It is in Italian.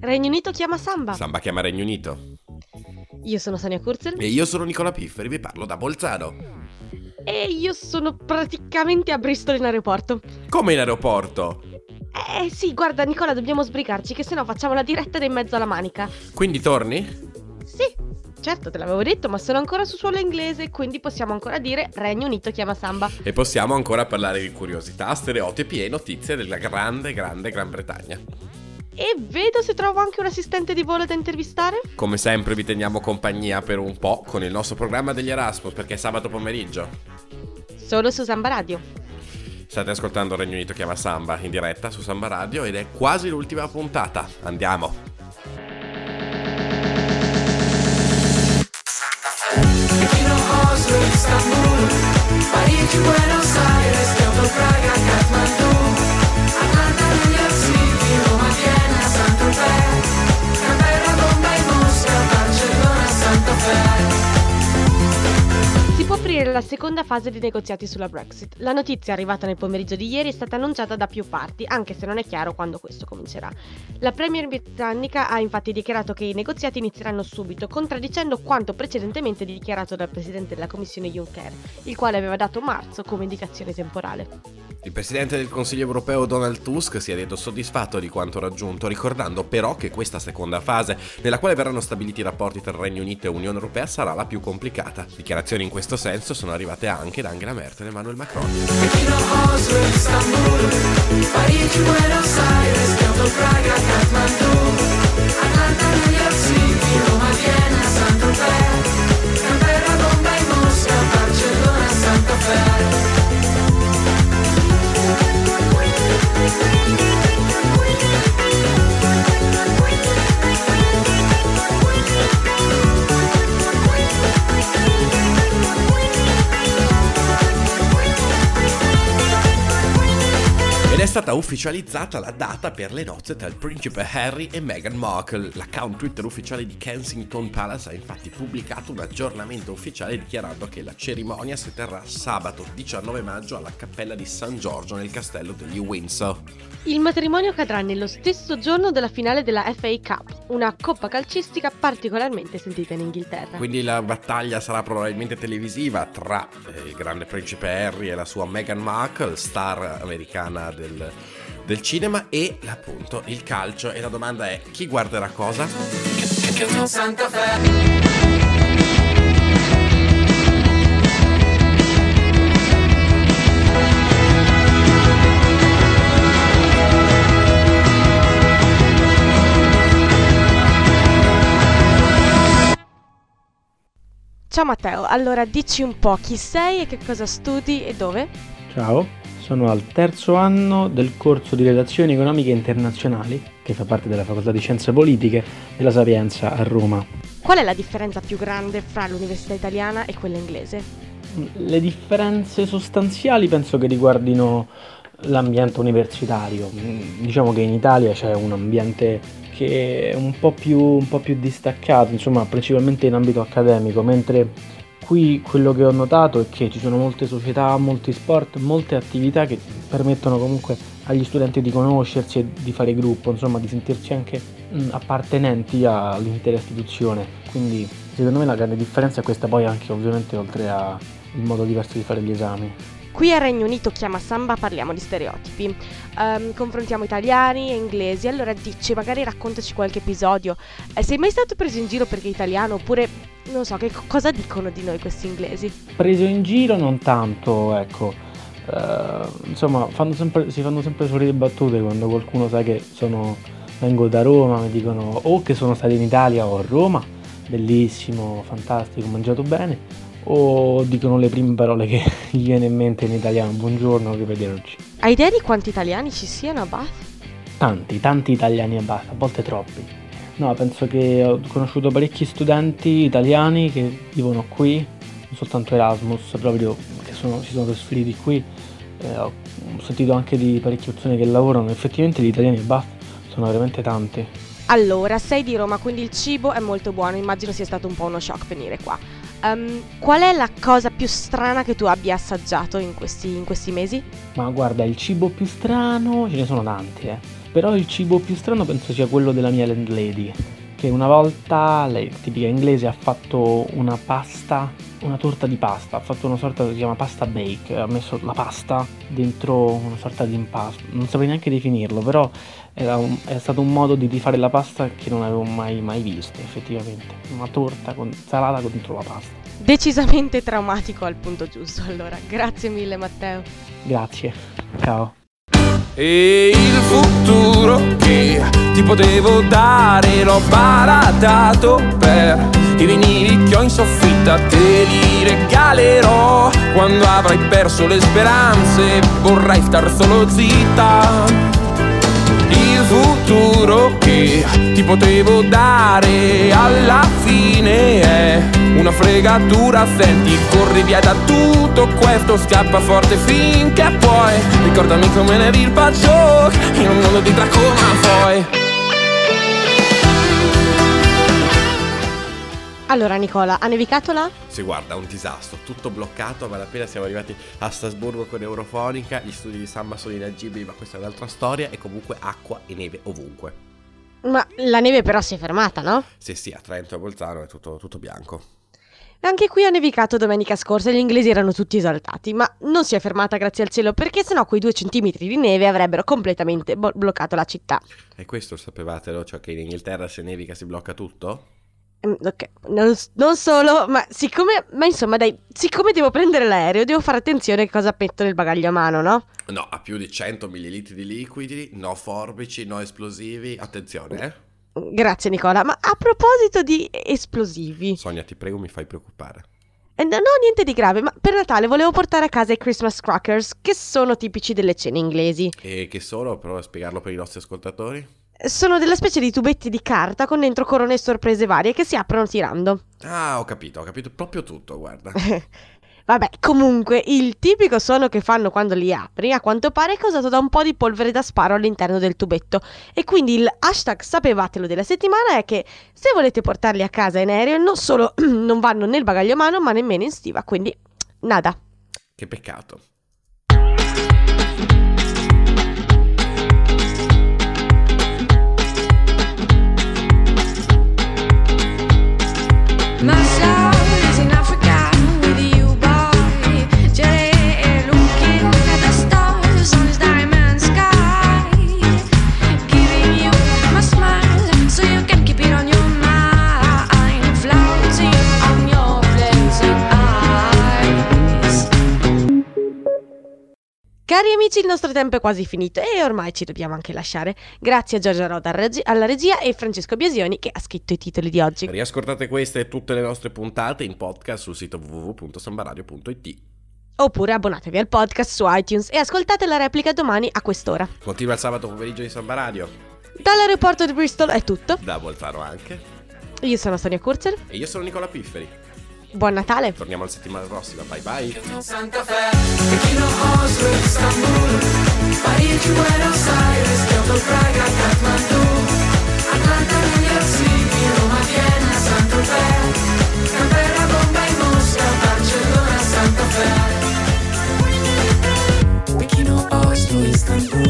Regno Unito chiama Samba. Samba chiama Regno Unito. Io sono Sonia Kurzel. E io sono Nicola Pifferi, vi parlo da Bolzano. E io sono praticamente a Bristol in aeroporto. Come in aeroporto? Eh sì, guarda Nicola, dobbiamo sbrigarci, che sennò facciamo la diretta da in mezzo alla manica. Quindi torni? Sì, certo te l'avevo detto, ma sono ancora su suolo inglese, quindi possiamo ancora dire Regno Unito chiama Samba. E possiamo ancora parlare di curiosità, stereotipi e notizie della grande, grande Gran Bretagna. E vedo se trovo anche un assistente di volo da intervistare. Come sempre vi teniamo compagnia per un po' con il nostro programma degli Erasmus, perché è sabato pomeriggio. Solo su Samba Radio. State ascoltando Regno Unito chiama Samba in diretta su Samba Radio ed è quasi l'ultima puntata. Andiamo! Aprire la seconda fase di negoziati sulla Brexit. La notizia arrivata nel pomeriggio di ieri è stata annunciata da più parti, anche se non è chiaro quando questo comincerà. La Premier britannica ha infatti dichiarato che i negoziati inizieranno subito, contraddicendo quanto precedentemente dichiarato dal presidente della Commissione Juncker, il quale aveva dato marzo come indicazione temporale. Il presidente del Consiglio europeo Donald Tusk si è detto soddisfatto di quanto raggiunto, ricordando però che questa seconda fase, nella quale verranno stabiliti i rapporti tra Regno Unito e Unione Europea, sarà la più complicata. Dichiarazioni in questo senso sono arrivate anche da Angela Merkel e Emmanuel Macron. Oslo, stata ufficializzata la data per le nozze tra il principe Harry e Meghan Markle. L'account Twitter ufficiale di Kensington Palace ha infatti pubblicato un aggiornamento ufficiale dichiarando che la cerimonia si terrà sabato 19 maggio alla cappella di San Giorgio nel castello degli Windsor. Il matrimonio cadrà nello stesso giorno della finale della FA Cup, una coppa calcistica particolarmente sentita in Inghilterra. Quindi la battaglia sarà probabilmente televisiva tra eh, il grande principe Harry e la sua Meghan Markle, star americana del, del cinema, e appunto il calcio. E la domanda è chi guarderà cosa? Santa Fe. Ciao Matteo, allora dici un po' chi sei e che cosa studi e dove? Ciao, sono al terzo anno del corso di Relazioni Economiche Internazionali, che fa parte della Facoltà di Scienze Politiche della Sapienza a Roma. Qual è la differenza più grande fra l'università italiana e quella inglese? Le differenze sostanziali penso che riguardino l'ambiente universitario. Mm, Diciamo che in Italia c'è un ambiente che è un po' più, un po' più distaccato, insomma, principalmente in ambito accademico, mentre qui quello che ho notato è che ci sono molte società, molti sport, molte attività che permettono comunque agli studenti di conoscersi e di fare gruppo, insomma, di sentirsi anche mm, appartenenti all'intera istituzione. Quindi, secondo me la grande differenza è questa poi anche ovviamente oltre al modo diverso di fare gli esami. Qui a Regno Unito chiama Samba parliamo di stereotipi. Ehm, confrontiamo italiani e inglesi. Allora dici, magari raccontaci qualche episodio. Eh, sei mai stato preso in giro perché è italiano? Oppure non so, che co- cosa dicono di noi questi inglesi? Preso in giro non tanto, ecco. Eh, insomma, fanno sempre- si fanno sempre solite battute quando qualcuno sa che sono, vengo da Roma, mi dicono o che sono stato in Italia o a Roma, bellissimo, fantastico, ho mangiato bene, o dicono le prime parole che gli viene in mente in italiano, buongiorno, arrivederci. Hai idea di quanti italiani ci siano a Bath? Tanti, tanti italiani a basta, a volte troppi. No, penso che ho conosciuto parecchi studenti italiani che vivono qui, non soltanto Erasmus, proprio che sono- si sono trasferiti qui. Eh, ho sentito anche di parecchie persone che lavorano, effettivamente gli italiani a Bath sono veramente tanti. Allora, sei di Roma, quindi il cibo è molto buono. Immagino sia stato un po' uno shock venire qua. Ehm, qual è la cosa più strana che tu abbia assaggiato in questi, in questi mesi? Ma guarda, il cibo più strano ce ne sono tanti, eh. Però il cibo più strano penso sia quello della mia landlady, che una volta, lei tipica inglese, ha fatto una pasta, una torta di pasta, ha fatto una sorta che si chiama pasta bake, ha messo la pasta dentro una sorta di impasto, non saprei neanche definirlo, però era un- è stato un modo di rifare la pasta che non avevo mai, mai visto effettivamente, una torta con salata dentro la pasta. Decisamente traumatico al punto giusto, allora. Grazie mille Matteo. Grazie, ciao. E il futuro che ti potevo dare l'ho baratato per i vinili che ho in soffitta. Te li regalerò quando avrai perso le speranze. Vorrai star solo zitta. Il futuro che ti potevo dare alla fine è una fregatura Senti, corri via da tutto questo Scappa forte finché puoi Ricordami come nevi il Joke In un mondo di Dracoma poi Allora Nicola, ha nevicato là? Si guarda, un disastro, tutto bloccato, ma appena siamo arrivati a Strasburgo con Eurofonica, gli studi di Samba sono inagibili, ma questa è un'altra storia, e comunque acqua e neve ovunque. Ma la neve però si è fermata, no? Sì, sì, a Trento e a Bolzano è tutto, tutto bianco. Anche qui ha nevicato domenica scorsa e gli inglesi erano tutti esaltati, ma non si è fermata grazie al cielo perché sennò quei due centimetri di neve avrebbero completamente bo- bloccato la città. E questo sapevatelo, cioè che in Inghilterra se nevica si blocca tutto? Mm, Ok, non, non solo, ma siccome, ma insomma dai, siccome devo prendere l'aereo devo fare attenzione a cosa metto nel bagaglio a mano, no? No, a più di 100 ml di liquidi, no forbici, no esplosivi, attenzione eh. Grazie Nicola, ma a proposito di esplosivi, Sonia, ti prego, mi fai preoccupare. eh, non ho niente di grave, ma per Natale volevo portare a casa i Christmas crackers, che sono tipici delle cene inglesi. E che sono? Prova a spiegarlo per i nostri ascoltatori. Sono della specie di tubetti di carta con dentro corone e sorprese varie che si aprono tirando. Ah, ho capito, ho capito proprio tutto, guarda. Vabbè, comunque, il tipico suono che fanno quando li apri, a quanto pare è causato da un po' di polvere da sparo all'interno del tubetto. E quindi il hashtag sapevatelo della settimana è che se volete portarli a casa in aereo, non solo non vanno nel bagaglio a mano, ma nemmeno in stiva, quindi nada. Che peccato. My Cari amici, il nostro tempo è quasi finito e ormai ci dobbiamo anche lasciare. Grazie a Giorgia Roda alla regia e Francesco Biasioni che ha scritto i titoli di oggi. Riascoltate queste e tutte le nostre puntate in podcast sul sito www.sambaradio.it. Oppure abbonatevi al podcast su iTunes e ascoltate la replica domani a quest'ora. Continua il sabato pomeriggio di Samba Radio. Dall'aeroporto di Bristol è tutto. Da Bolzano anche. Io sono Sonia Kurzer. E io sono Nicola Pifferi. Buon Natale! Torniamo la settimana prossima. Bye bye. Santa Fe, Pechino, Oslo, Istanbul, Parigi, Buenos Aires, Kyoto, Praga, Kathmandu, Atlanta, New York City, Roma, Vienna, Santa Fe, Canberra, Bombay, Mosca, Barcellona, Santa Fe. Pechino, Oslo, Istanbul,